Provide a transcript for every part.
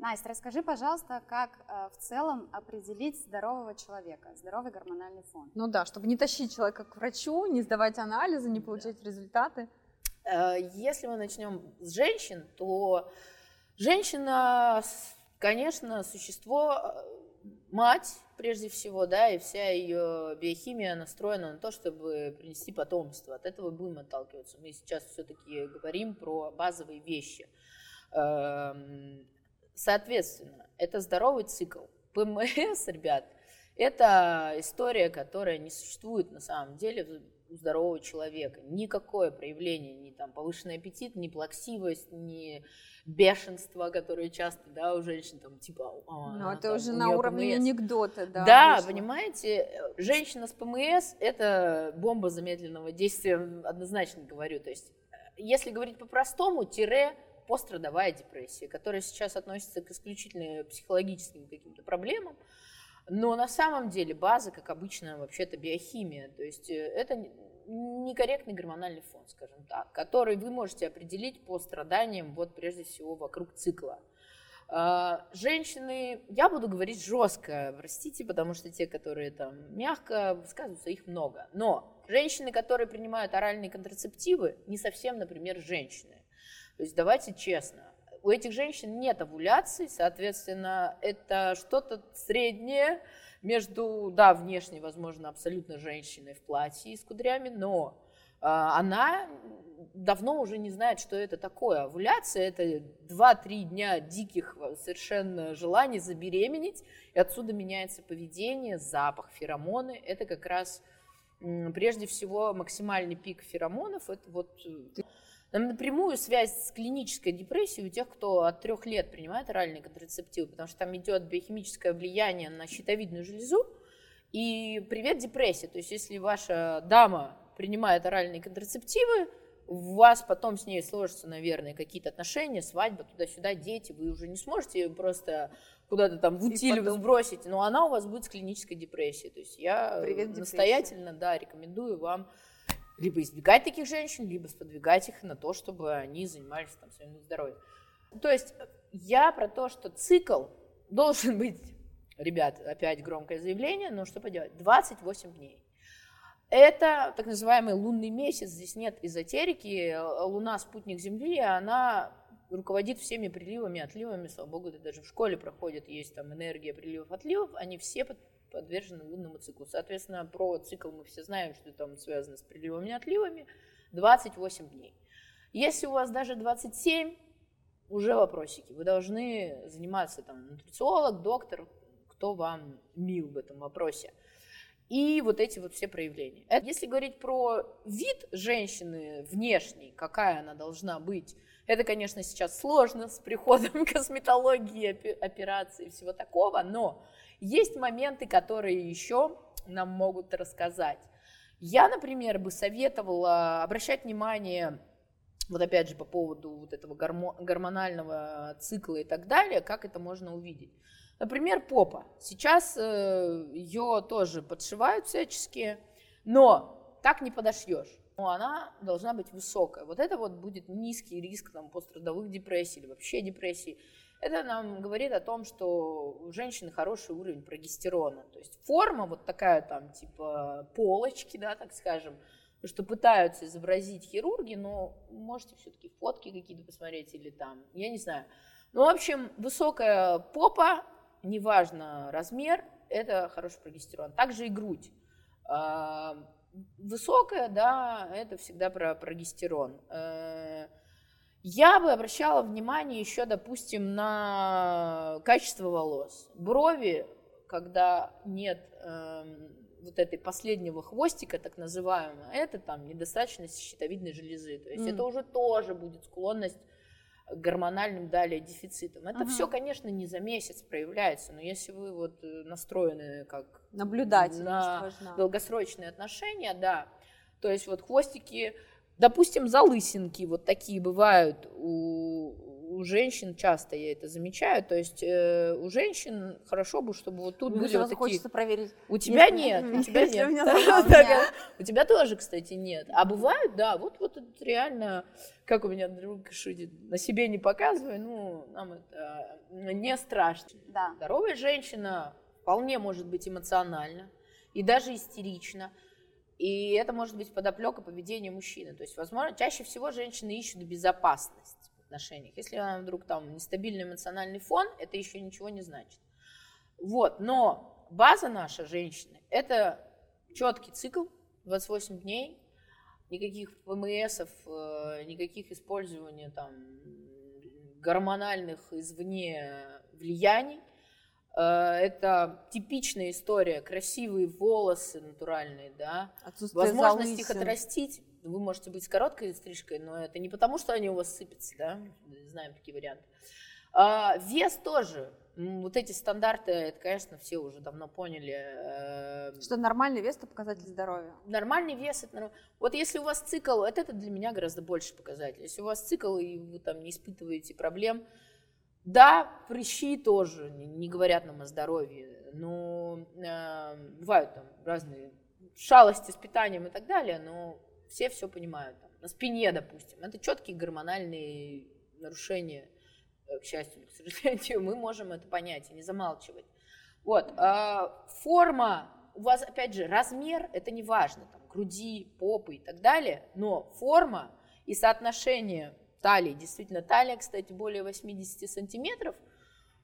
Настя, расскажи, пожалуйста, как э, в целом определить здорового человека, здоровый гормональный фон? Ну да, чтобы не тащить человека к врачу, не сдавать анализы, не получать да. результаты. Э, если мы начнем с женщин, то женщина, конечно, существо, э, мать прежде всего, да, и вся ее биохимия настроена на то, чтобы принести потомство. От этого будем отталкиваться. Мы сейчас все-таки говорим про базовые вещи эм, Соответственно, это здоровый цикл. ПМС, ребят, это история, которая не существует на самом деле у здорового человека. Никакое проявление, ни там повышенный аппетит, ни плаксивость, ни бешенство, которое часто, да, у женщин там типа... А, ну, это там, уже на уровне ПМС. анекдота, да. Да, вышло. понимаете, женщина с ПМС – это бомба замедленного действия, однозначно говорю. То есть, если говорить по-простому, тире пострадовая депрессия, которая сейчас относится к исключительно психологическим каким-то проблемам, но на самом деле база, как обычно, вообще-то биохимия. То есть э, это некорректный гормональный фон, скажем так, который вы можете определить по страданиям, вот прежде всего, вокруг цикла. А, женщины, я буду говорить жестко, простите, потому что те, которые там мягко высказываются, их много. Но женщины, которые принимают оральные контрацептивы, не совсем, например, женщины. То есть давайте честно, у этих женщин нет овуляции, соответственно, это что-то среднее между, да, внешне, возможно, абсолютно женщиной в платье и с кудрями, но э, она давно уже не знает, что это такое. Овуляция – это 2-3 дня диких совершенно желаний забеременеть, и отсюда меняется поведение, запах, феромоны. Это как раз прежде всего максимальный пик феромонов. Это вот э, напрямую связь с клинической депрессией у тех, кто от трех лет принимает оральные контрацептивы, потому что там идет биохимическое влияние на щитовидную железу, и привет депрессия. То есть если ваша дама принимает оральные контрацептивы, у вас потом с ней сложатся, наверное, какие-то отношения, свадьба, туда-сюда, дети, вы уже не сможете просто куда-то там в утиль потом... сбросить, но она у вас будет с клинической депрессией. То есть я Привет, настоятельно, да, рекомендую вам либо избегать таких женщин, либо сподвигать их на то, чтобы они занимались там своим здоровьем. То есть я про то, что цикл должен быть, ребят, опять громкое заявление, но что поделать, 28 дней. Это так называемый лунный месяц, здесь нет эзотерики, Луна спутник Земли, она руководит всеми приливами, отливами, слава богу, это даже в школе проходит, есть там энергия приливов, отливов, они все подвержены лунному циклу. Соответственно, про цикл мы все знаем, что там связано с приливами и отливами. 28 дней. Если у вас даже 27, уже вопросики. Вы должны заниматься там нутрициолог, доктор, кто вам мил в этом вопросе. И вот эти вот все проявления. Это, если говорить про вид женщины внешний, какая она должна быть, это, конечно, сейчас сложно с приходом косметологии, операции и всего такого, но есть моменты, которые еще нам могут рассказать. Я, например, бы советовала обращать внимание, вот опять же по поводу вот этого гормонального цикла и так далее, как это можно увидеть. Например, попа. Сейчас э, ее тоже подшивают всячески, но так не подошьешь. Но она должна быть высокая. Вот это вот будет низкий риск там, пострадовых депрессий или вообще депрессий. Это нам говорит о том, что у женщины хороший уровень прогестерона. То есть форма вот такая там типа полочки, да, так скажем, что пытаются изобразить хирурги, но можете все-таки фотки какие-то посмотреть или там, я не знаю. Ну, в общем, высокая попа, неважно размер, это хороший прогестерон. Также и грудь. А, высокая, да, это всегда про прогестерон. Я бы обращала внимание еще, допустим, на качество волос. Брови, когда нет э, вот этой последнего хвостика, так называемого, это там недостаточность щитовидной железы. То есть mm. это уже тоже будет склонность к гормональным далее дефицитам. Это uh-huh. все, конечно, не за месяц проявляется, но если вы вот э, настроены как наблюдательность на важна. долгосрочные отношения, да, то есть вот хвостики Допустим, залысинки вот такие бывают у, у женщин часто я это замечаю, то есть э, у женщин хорошо бы, чтобы вот тут Мне были вот такие... хочется проверить. У тебя Если- нет, у тебя нет. у меня нет. У тебя тоже, кстати, нет. А бывают, да, вот, вот это реально, как у меня друг шутит, на себе не показывай, ну, нам это э, не страшно. Да. Здоровая женщина вполне может быть эмоциональна и даже истерична. И это может быть подоплека поведения мужчины. То есть, возможно, чаще всего женщины ищут безопасность в отношениях. Если она вдруг там нестабильный эмоциональный фон, это еще ничего не значит. Вот, но база наша женщины – это четкий цикл, 28 дней, никаких ПМСов, э, никаких использования там гормональных извне влияний. Э, Это типичная история, красивые волосы натуральные, да, Отсутствие возможность их залысин. отрастить. Вы можете быть с короткой стрижкой, но это не потому, что они у вас сыпятся, да, знаем такие варианты. А, вес тоже. Вот эти стандарты, это, конечно, все уже давно поняли. э, Что нормальный вес – это показатель здоровья. Нормальный вес, это норм- вот если у вас цикл, вот это для меня гораздо больше показатель. Если у вас цикл и вы там не испытываете проблем, да, прыщи тоже не, говорят нам о здоровье, но э, бывают там разные шалости с питанием и так далее, но все все понимают. Там, на спине, допустим, это четкие гормональные нарушения, э, к счастью, к сожалению, мы можем это понять и не замалчивать. Вот, а, форма, у вас, опять же, размер, это не важно, там, груди, попы и так далее, но форма и соотношение талии, действительно, талия, кстати, более 80 сантиметров,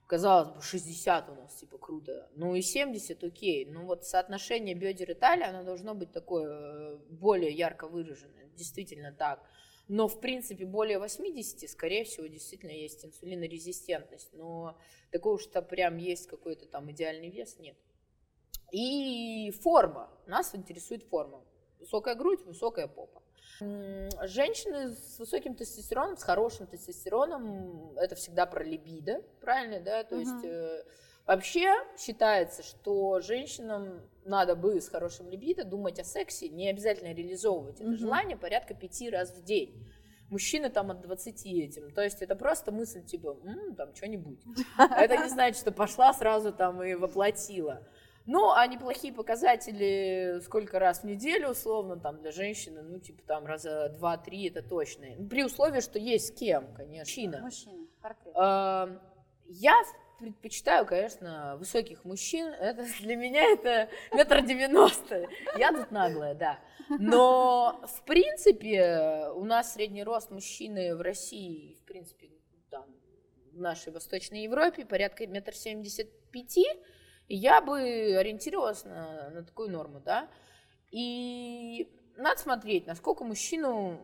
казалось бы, 60 у нас, типа, круто, ну и 70, окей, ну вот соотношение бедер и талии, оно должно быть такое, э, более ярко выраженное, действительно так. Но, в принципе, более 80, скорее всего, действительно есть инсулинорезистентность. Но такого там прям есть какой-то там идеальный вес, нет. И форма. Нас интересует форма. Высокая грудь, высокая попа. Женщины с высоким тестостероном, с хорошим тестостероном, это всегда про либидо, правильно, да? То Мгм. есть э, вообще считается, что женщинам надо бы с хорошим либидо думать о сексе, не обязательно реализовывать это Мгм. желание порядка пяти раз в день. Мужчины там от 20 этим. То есть это просто мысль типа, «М, там что-нибудь. Это не значит, что пошла сразу там и воплотила. Ну, а неплохие показатели сколько раз в неделю, условно, там для женщины, ну, типа там раза два-три, это точно. При условии, что есть с кем, конечно. Мужчина. Мужчина. Портрет. Я предпочитаю, конечно, высоких мужчин. Это для меня это метр девяносто. Я тут наглая, да. Но, в принципе, у нас средний рост мужчины в России, в принципе, там, в нашей Восточной Европе порядка метр семьдесят пяти. Я бы ориентировалась на, на такую норму, да. И надо смотреть, насколько мужчину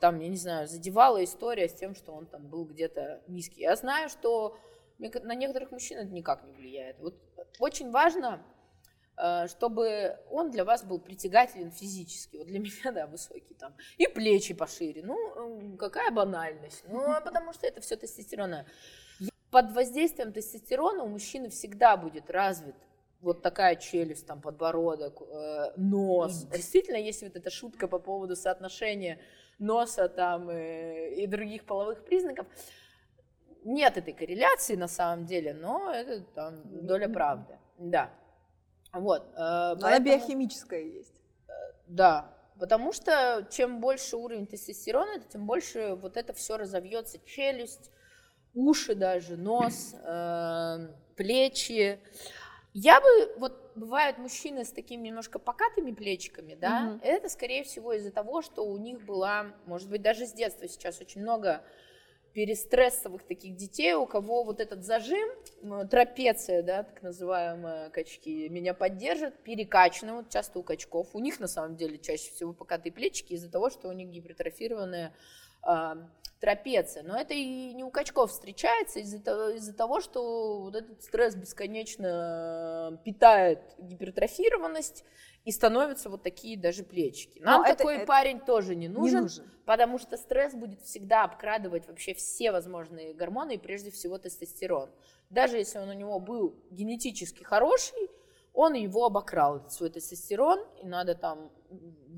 там, я не знаю, задевала история с тем, что он там был где-то низкий. Я знаю, что на некоторых мужчин это никак не влияет. Вот очень важно, э, чтобы он для вас был притягателен физически. Вот для меня, да, высокий там. И плечи пошире. Ну, какая банальность. Ну, а потому что это все тестостерона. Под воздействием тестостерона у мужчины всегда будет развит вот такая челюсть, там подбородок, э, нос. Действительно, есть вот эта шутка по поводу соотношения носа там э, и других половых признаков. Нет этой корреляции на самом деле, но это там доля правды. Да. Вот. э, Но Она поэтому- биохимическая есть. да, потому что чем больше уровень тестостерона, тем больше вот это все разовьется. Челюсть, уши даже, нос, э, плечи. Я бы, вот бывают мужчины с такими немножко покатыми плечиками, да, Мгм. это скорее всего из-за того, что у них была, может быть, даже с детства сейчас очень много перестрессовых таких детей, у кого вот этот зажим, трапеция, да, так называемая, качки, меня поддержат, перекачаны, вот часто у качков, у них на самом деле чаще всего покатые плечики из-за того, что у них гипертрофированная трапеция. Но это и не у качков встречается из-за того, из-за того, что вот этот стресс бесконечно питает гипертрофированность и становятся вот такие даже плечики. Нам Но это- такой это парень тоже не нужен, Не нужен. потому что стресс будет всегда обкрадывать вообще все возможные гормоны, и прежде всего тестостерон. Даже если он у него был генетически хороший, он его обокрал, свой тестостерон, и надо там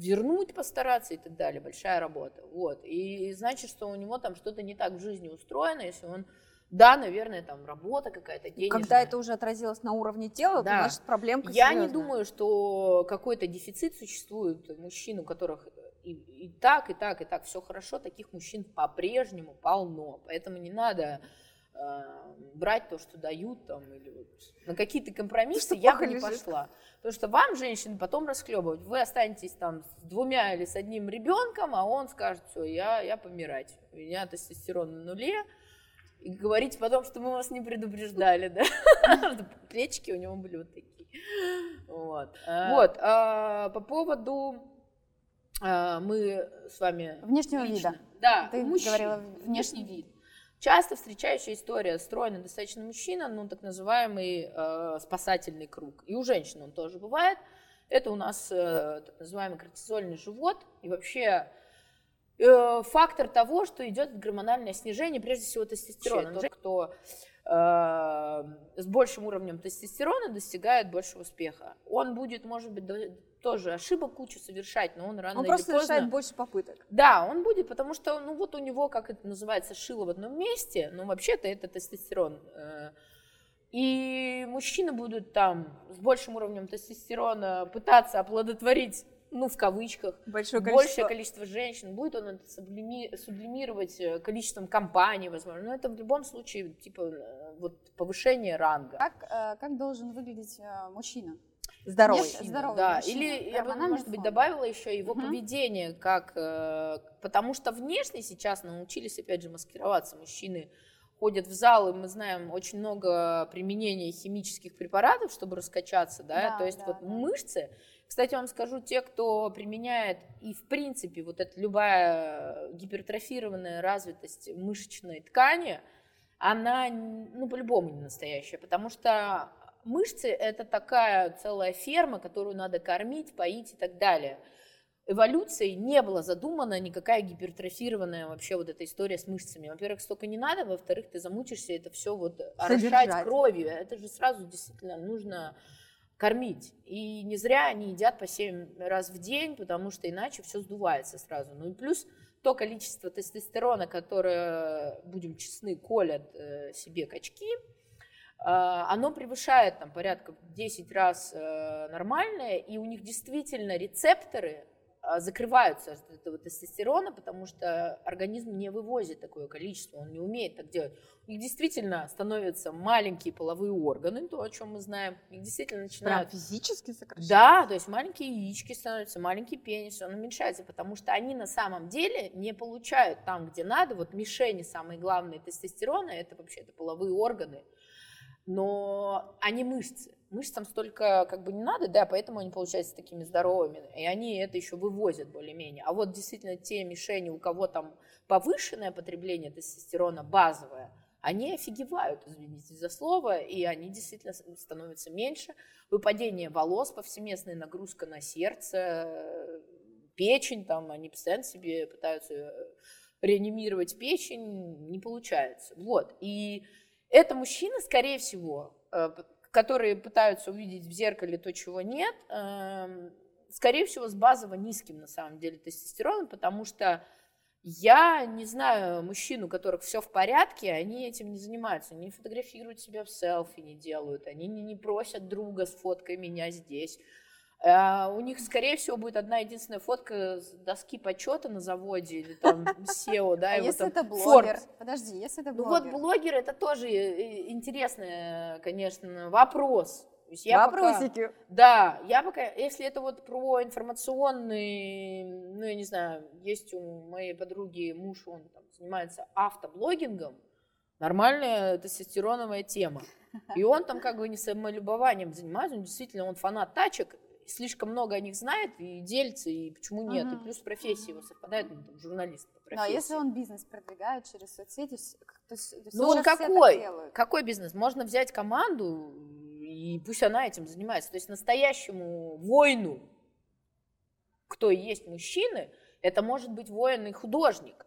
вернуть постараться и так далее, большая работа. Вот. И значит, что у него там что-то не так в жизни устроено, если он да, наверное, там работа какая-то денежная. Когда это уже отразилось на уровне тела, Да. то значит проблемка Я серьезная. не думаю, что какой-то дефицит существует у мужчин, у которых и, и так, и так, и так все хорошо. Таких мужчин по-прежнему полно. Поэтому не надо брать то, что дают там, или вот на какие-то компромиссы что я бы не лежит. пошла. Потому что вам, женщины, потом расхлебывать. Вы останетесь там с двумя или с одним ребенком, а он скажет, все, я, я помирать. У меня тестостерон на нуле. И говорите потом, что мы вас не предупреждали, да? Плечики у него были вот такие. Вот. Вот. а, По поводу а, мы с вами Внешнего вида. Да, Ты говорила, внешний вид. Часто встречающая история стройный достаточно мужчина, ну так называемый э, спасательный круг. И у женщин он тоже бывает. Это у нас э, так называемый кортизольный живот и вообще э, фактор того, что идет гормональное снижение, прежде всего тестостерона. Тот, кто с большим уровнем тестостерона достигает большего успеха. Он будет, может быть, тоже ошибок кучу совершать, но он рано Он или просто поздно... совершает больше попыток. Да, он будет, потому что, ну вот у него, как это называется, шило в одном месте, но вообще-то это тестостерон. Э, И мужчины будут там с большим уровнем тестостерона пытаться оплодотворить, ну, в кавычках, Большое количество. большее количество женщин. Будет он это сублими- сублимировать э, количеством компаний, возможно. Но это в любом случае, типа, э, вот повышение ранга. Как, э, как должен выглядеть мужчина? Здоровый. Внешне здоровый да. мужчина, Или я бы, может быть, добавила еще его Мгм. поведение, как, потому что внешне сейчас научились, опять же, маскироваться. Мужчины ходят в зал, и мы знаем очень много применения химических препаратов, чтобы раскачаться, да, Да, то есть да, вот да. мышцы. Кстати, вам скажу, те, кто применяет и в принципе вот эта любая гипертрофированная развитость мышечной ткани, она, ну, по-любому не настоящая, потому что мышцы – это такая целая ферма, которую надо кормить, поить и так далее. Эволюцией не была задумана никакая гипертрофированная вообще вот эта история с мышцами. Во-первых, столько не надо, во-вторых, ты замучишься это все вот орошать кровью. Это же сразу действительно нужно кормить. И не зря они едят по 7 раз в день, потому что иначе все сдувается сразу. Ну и плюс то количество тестостерона, которое, будем честны, колят э, себе качки, э, оно превышает там порядка в 10 раз э, нормальное, и у них действительно рецепторы закрываются от этого тестостерона, потому что организм не вывозит такое количество, он не умеет так делать. У них действительно становятся маленькие половые органы, то, о чем мы знаем, их действительно Прям начинают физически сокращать. да, то есть маленькие яички становятся, маленький пенис, он уменьшается, потому что они на самом деле не получают там, где надо. Вот мишени самые главные тестостерона, это вообще-то половые органы, но они мышцы. Мышцам столько как бы не надо, да, поэтому они получаются такими здоровыми, и они это еще вывозят более-менее. А вот действительно те мишени, у кого там повышенное потребление тестостерона базовое, они офигевают, извините за слово, и они действительно становятся меньше. Выпадение волос, повсеместная нагрузка на сердце, печень, там они постоянно себе пытаются э, реанимировать печень, не получается. Вот, и это мужчины, скорее всего, э, которые пытаются увидеть в зеркале то, чего нет, эм, скорее всего, с базово низким, на самом деле, тестостероном, потому что я не знаю мужчин, у которых все в порядке, они этим не занимаются, они не фотографируют себя в селфи, не делают, они не, просят друга с фоткой меня здесь. А, у них, скорее всего, будет одна единственная фотка с доски почета на заводе или там SEO, да, А его если там это блогер? Forbes. Подожди, если это Ну вот блогер. блогер это тоже э, интересный, конечно, вопрос. То есть я пока- Вопросики. да, я пока, если это вот про информационный, ну, я не знаю, есть у моей подруги муж, он там занимается автоблогингом, нормальная тестостероновая тема. И он там как бы не самолюбованием занимается, он действительно, он фанат тачек, слишком много о них знает и делится, и почему нет, и Мгм. плюс профессия его совпадает, он там журналист по Ну, а профессии. если он бизнес продвигает через соцсети, то есть- то есть Ну, он какой? Какой бизнес? Можно взять команду, и пусть она этим занимается. То есть настоящему воину, кто и есть мужчины, это может быть воин и художник.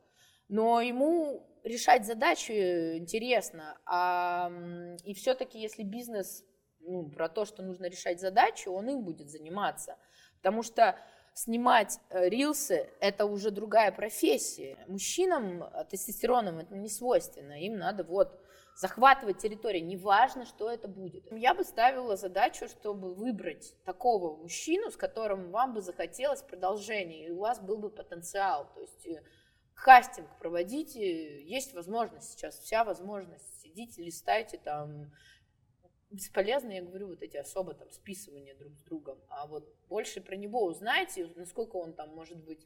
Но ему решать задачи интересно. А, и все-таки, если бизнес ну, про то, что нужно решать задачи, он им будет заниматься. Потому что снимать э, рилсы – это уже другая профессия. Мужчинам э, тестостероном это не свойственно, им надо вот захватывать территорию, неважно, что это будет. Я бы ставила задачу, чтобы выбрать такого мужчину, с которым вам бы захотелось продолжения, и у вас был бы потенциал. То есть э, кастинг проводите, есть возможность сейчас, вся возможность. Сидите, листайте там, бесполезно, я говорю, вот эти особо там списывания друг с другом, а вот больше про него узнайте, насколько он там может быть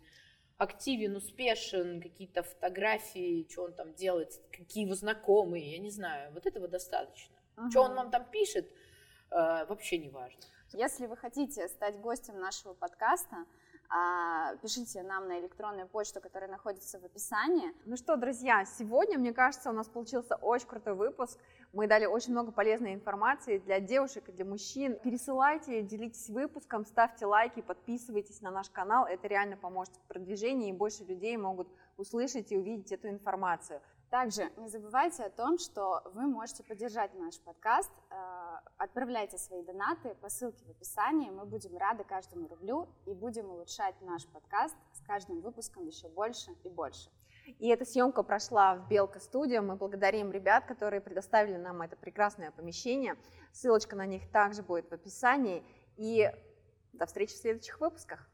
активен, успешен, какие-то фотографии, что он там делает, какие его знакомые, я не знаю, вот этого достаточно. Ага. Что он вам там пишет, э, вообще не важно. Если вы хотите стать гостем нашего подкаста, а, пишите нам на электронную почту, которая находится в описании. Ну что, друзья, сегодня, мне кажется, у нас получился очень крутой выпуск. Мы дали очень много полезной информации для девушек и для мужчин. Пересылайте, делитесь выпуском, ставьте лайки, подписывайтесь на наш канал. Это реально поможет в продвижении, и больше людей могут услышать и увидеть эту информацию. Также не забывайте о том, что вы можете поддержать наш подкаст. Э, отправляйте свои донаты по ссылке в описании. Мы будем рады каждому рублю и будем улучшать наш подкаст с каждым выпуском еще больше и больше. И эта съемка прошла в Белка студию. Мы благодарим ребят, которые предоставили нам это прекрасное помещение. Ссылочка на них также будет в описании. И до встречи в следующих выпусках.